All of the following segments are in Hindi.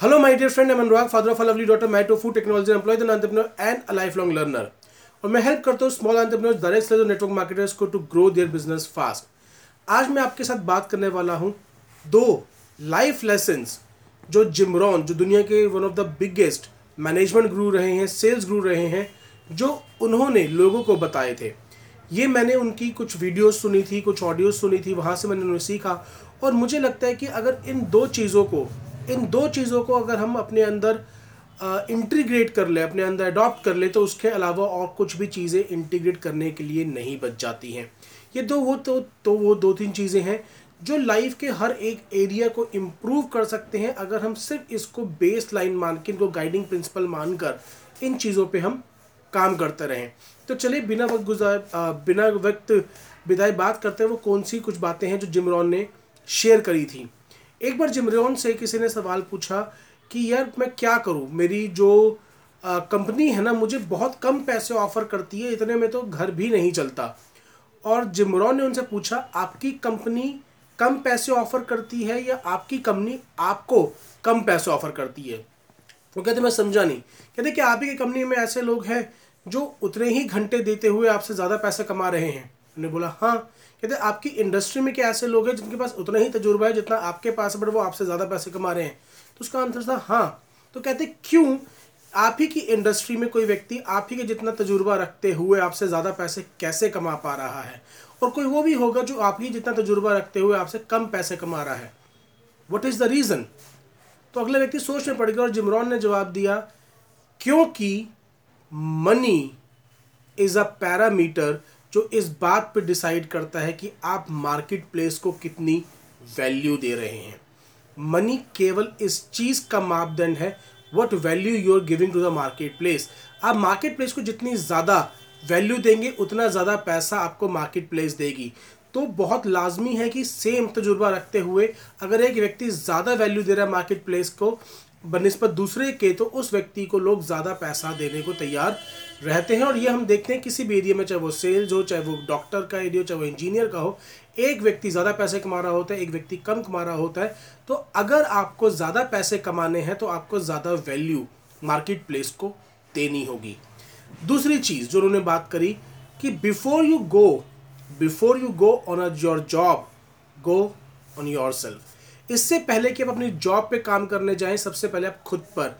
Hello, my dear friend. I'm Anurag, father of a lovely daughter, married to food technology an entrepreneur, and a lifelong learner. और मैं हेल्प करता हूँ small entrepreneurs direct seller network marketers को to grow their business fast आज मैं आपके साथ बात करने वाला हूँ दो लाइफ लेसन्स जो जिमरॉन जो दुनिया के one of the biggest management guru रहे हैं सेल्स ग्रू रहे हैं जो उन्होंने लोगों को बताए थे ये मैंने उनकी कुछ वीडियोस सुनी थी कुछ ऑडियोज सुनी थी वहाँ से मैंने उन्हें सीखा और मुझे लगता है कि अगर इन दो चीज़ों को इन दो चीज़ों को अगर हम अपने अंदर इंटीग्रेट कर ले, अपने अंदर अडॉप्ट कर ले तो उसके अलावा और कुछ भी चीज़ें इंटीग्रेट करने के लिए नहीं बच जाती हैं। ये दो, वो तो तो वो दो तीन चीज़ें हैं जो लाइफ के हर एक एरिया को इम्प्रूव कर सकते हैं, अगर हम सिर्फ़ इसको बेस लाइन मान के, इनको गाइडिंग प्रिंसिपल मानकर इन चीज़ों पे हम काम करते रहें। तो चलिए, बिना वक्त गुजार बिना वक्त विदाई बात करते हैं, वो कौन सी कुछ बातें हैं जो जिमरॉन ने शेयर करी थी। एक बार जिमरॉन से किसी ने सवाल पूछा कि यार मैं क्या करूँ? मेरी जो कंपनी है ना, मुझे बहुत कम पैसे ऑफ़र करती है, इतने में तो घर भी नहीं चलता। और जिमरॉन ने उनसे पूछा, आपकी कंपनी कम पैसे ऑफ़र करती है या आपकी कंपनी आपको कम पैसे ऑफ़र करती है? वो कहते, मैं समझा नहीं। कहते कि आप ही कंपनी में ऐसे लोग हैं जो उतने ही घंटे देते हुए आपसे ज़्यादा पैसे कमा रहे हैं। उन्होंने बोला हाँ। कहते, आपकी इंडस्ट्री में क्या ऐसे लोग हैं जिनके पास उतना ही तजुर्बा है जितना आपके पास है बट वो आपसे ज़्यादा पैसे कमा रहे हैं? तो उसका आंसर था हाँ। तो कहते, क्यों? आप ही की इंडस्ट्री में कोई व्यक्ति आप ही के जितना तजुर्बा रखते हुए आपसे ज़्यादा पैसे कैसे कमा पा रहा है? और कोई वो भी होगा जो आप ही जितना तजुर्बा रखते हुए आपसे कम पैसे कमा रहा है। वट इज़ द रीज़न तो अगले व्यक्ति सोच में पड़ गया और जिमरॉन ने जवाब दिया, क्योंकि मनी इज़ अ पैरामीटर जो इस बात पर डिसाइड करता है कि आप मार्केट प्लेस को कितनी वैल्यू दे रहे हैं। मनी केवल इस चीज़ का मापदंड है what value you are giving to the market place आप मार्केट प्लेस को जितनी ज़्यादा वैल्यू देंगे, उतना ज़्यादा पैसा आपको मार्केट प्लेस देगी। तो बहुत लाजमी है कि सेम तजुर्बा रखते हुए अगर एक व्यक्ति ज़्यादा वैल्यू दे रहा है मार्केट प्लेस को बनस्पत दूसरे के तो उस व्यक्ति को लोग ज़्यादा पैसा देने को तैयार रहते हैं। और ये हम देखते हैं किसी भी एरिया में, चाहे वो सेल्स हो, चाहे वो डॉक्टर का एरिया हो, चाहे वो इंजीनियर का हो, एक व्यक्ति ज़्यादा पैसे कमा रहा होता है, एक व्यक्ति कम कमा रहा होता है। तो अगर आपको ज़्यादा पैसे कमाने हैं तो आपको ज़्यादा वैल्यू मार्केट प्लेस को देनी होगी। दूसरी चीज़ जो उन्होंने बात करी कि before you go before you go on your job go on yourself इससे पहले कि आप अपनी जॉब पे काम करने जाएँ, सबसे पहले आप खुद पर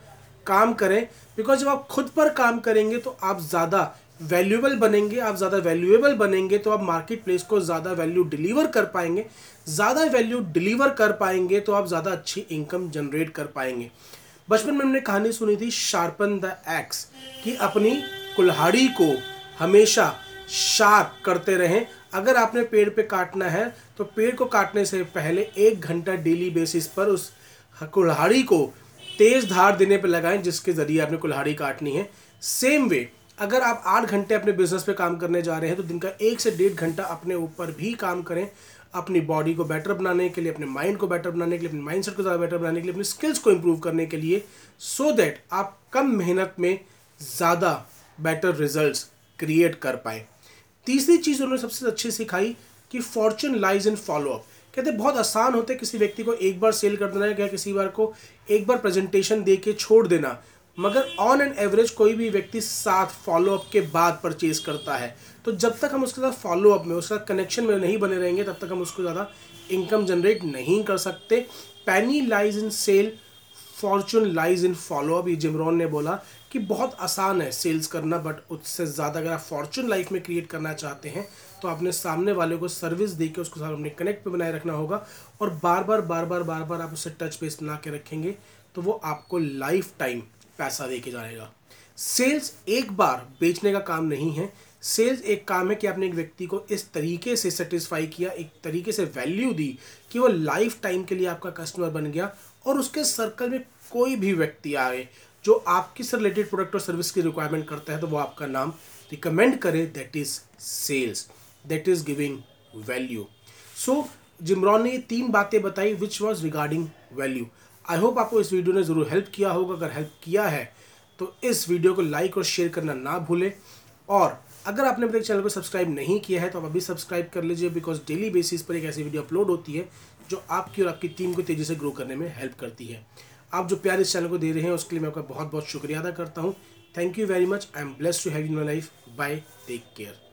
काम करें। बिकॉज़ जब आप खुद पर काम करेंगे तो आप ज़्यादा वैल्यूएबल बनेंगे। आप ज़्यादा वैल्यूएबल बनेंगे तो आप मार्केट प्लेस को ज़्यादा वैल्यू डिलीवर कर पाएँगे। ज़्यादा वैल्यू डिलीवर कर पाएँगे तो आप ज़्यादा अच्छी इनकम जनरेट कर पाएँगे। बचपन में हमने कहानी सुनी थी शार्पन द एक्स कि अपनी कुल्हाड़ी को हमेशा शार्प करते रहें। अगर आपने पेड़ पे काटना है तो पेड़ को काटने से पहले एक घंटा डेली बेसिस पर उस कुल्हाड़ी को तेज़ धार देने पर लगाएँ, जिसके ज़रिए आपने कुल्हाड़ी काटनी है। सेम वे अगर आप आठ घंटे अपने बिज़नेस पे काम करने जा रहे हैं तो दिन का एक से डेढ़ घंटा अपने ऊपर भी काम करें। अपनी बॉडी को बेटर बनाने के लिए, अपने माइंड को बेटर बनाने के लिए, अपने माइंड को ज़्यादा बेटर बनाने के लिए, अपने स्किल्स को इम्प्रूव करने के लिए सो so दैट आप कम मेहनत में ज़्यादा बेटर रिज़ल्ट क्रिएट कर पाए। तीसरी चीज़ उन्होंने सबसे अच्छी सिखाई कि फॉर्चून लाइज इन फॉलोअप कहते बहुत आसान होते किसी व्यक्ति को एक बार सेल कर देना या किसी बार को एक बार प्रेजेंटेशन दे के छोड़ देना। मगर ऑन एन एवरेज कोई भी व्यक्ति साथ फॉलोअप के बाद परचेज करता है। तो जब तक हम उसके साथ फॉलोअप में, उसका कनेक्शन में नहीं बने रहेंगे, तब तक हम उसको ज़्यादा इनकम जनरेट नहीं कर सकते। Penny lies in sale fortune lies in follow up ये जिमरॉन ने बोला कि बहुत आसान है सेल्स करना बट उससे ज़्यादा अगर आप फॉर्चून लाइफ में क्रिएट करना चाहते हैं तो आपने सामने वाले को सर्विस दे के उसको साथ अपने कनेक्ट पे बनाए रखना होगा और बार बार बार बार बार बार आप उससे टच बेस बना के रखेंगे तो वो आपको लाइफ टाइम पैसा दे के जाएगा। सेल्स एक बार बेचने का काम नहीं है। सेल्स एक काम है कि आपने एक व्यक्ति को इस तरीके से सेटिस्फाई किया, एक तरीके से वैल्यू दी कि वो लाइफ टाइम के लिए आपका कस्टमर बन गया और उसके सर्कल में कोई भी व्यक्ति आए जो आपकी से रिलेटेड प्रोडक्ट और सर्विस की रिक्वायरमेंट करता है तो वो आपका नाम रिकमेंड करे that is sales that is giving value so Jim Rohn ने ये तीन बातें बताई which was regarding value I hope आपको इस वीडियो ने ज़रूर हेल्प किया होगा। अगर हेल्प किया है तो इस वीडियो को लाइक और शेयर करना ना भूलें। और अगर आपने मेरे चैनल को सब्सक्राइब नहीं किया है तो आप अभी सब्सक्राइब कर लीजिए बिकॉज़ डेली बेसिस पर एक ऐसी वीडियो अपलोड होती है, जो आपकी और आपकी टीम को तेज़ी से ग्रो करने में हेल्प करती है। आप जो प्यार इस चैनल को दे रहे हैं, उसके लिए मैं आपका बहुत बहुत शुक्रिया अदा करता हूँ। Thank you very much I am bless to have in my life bye take care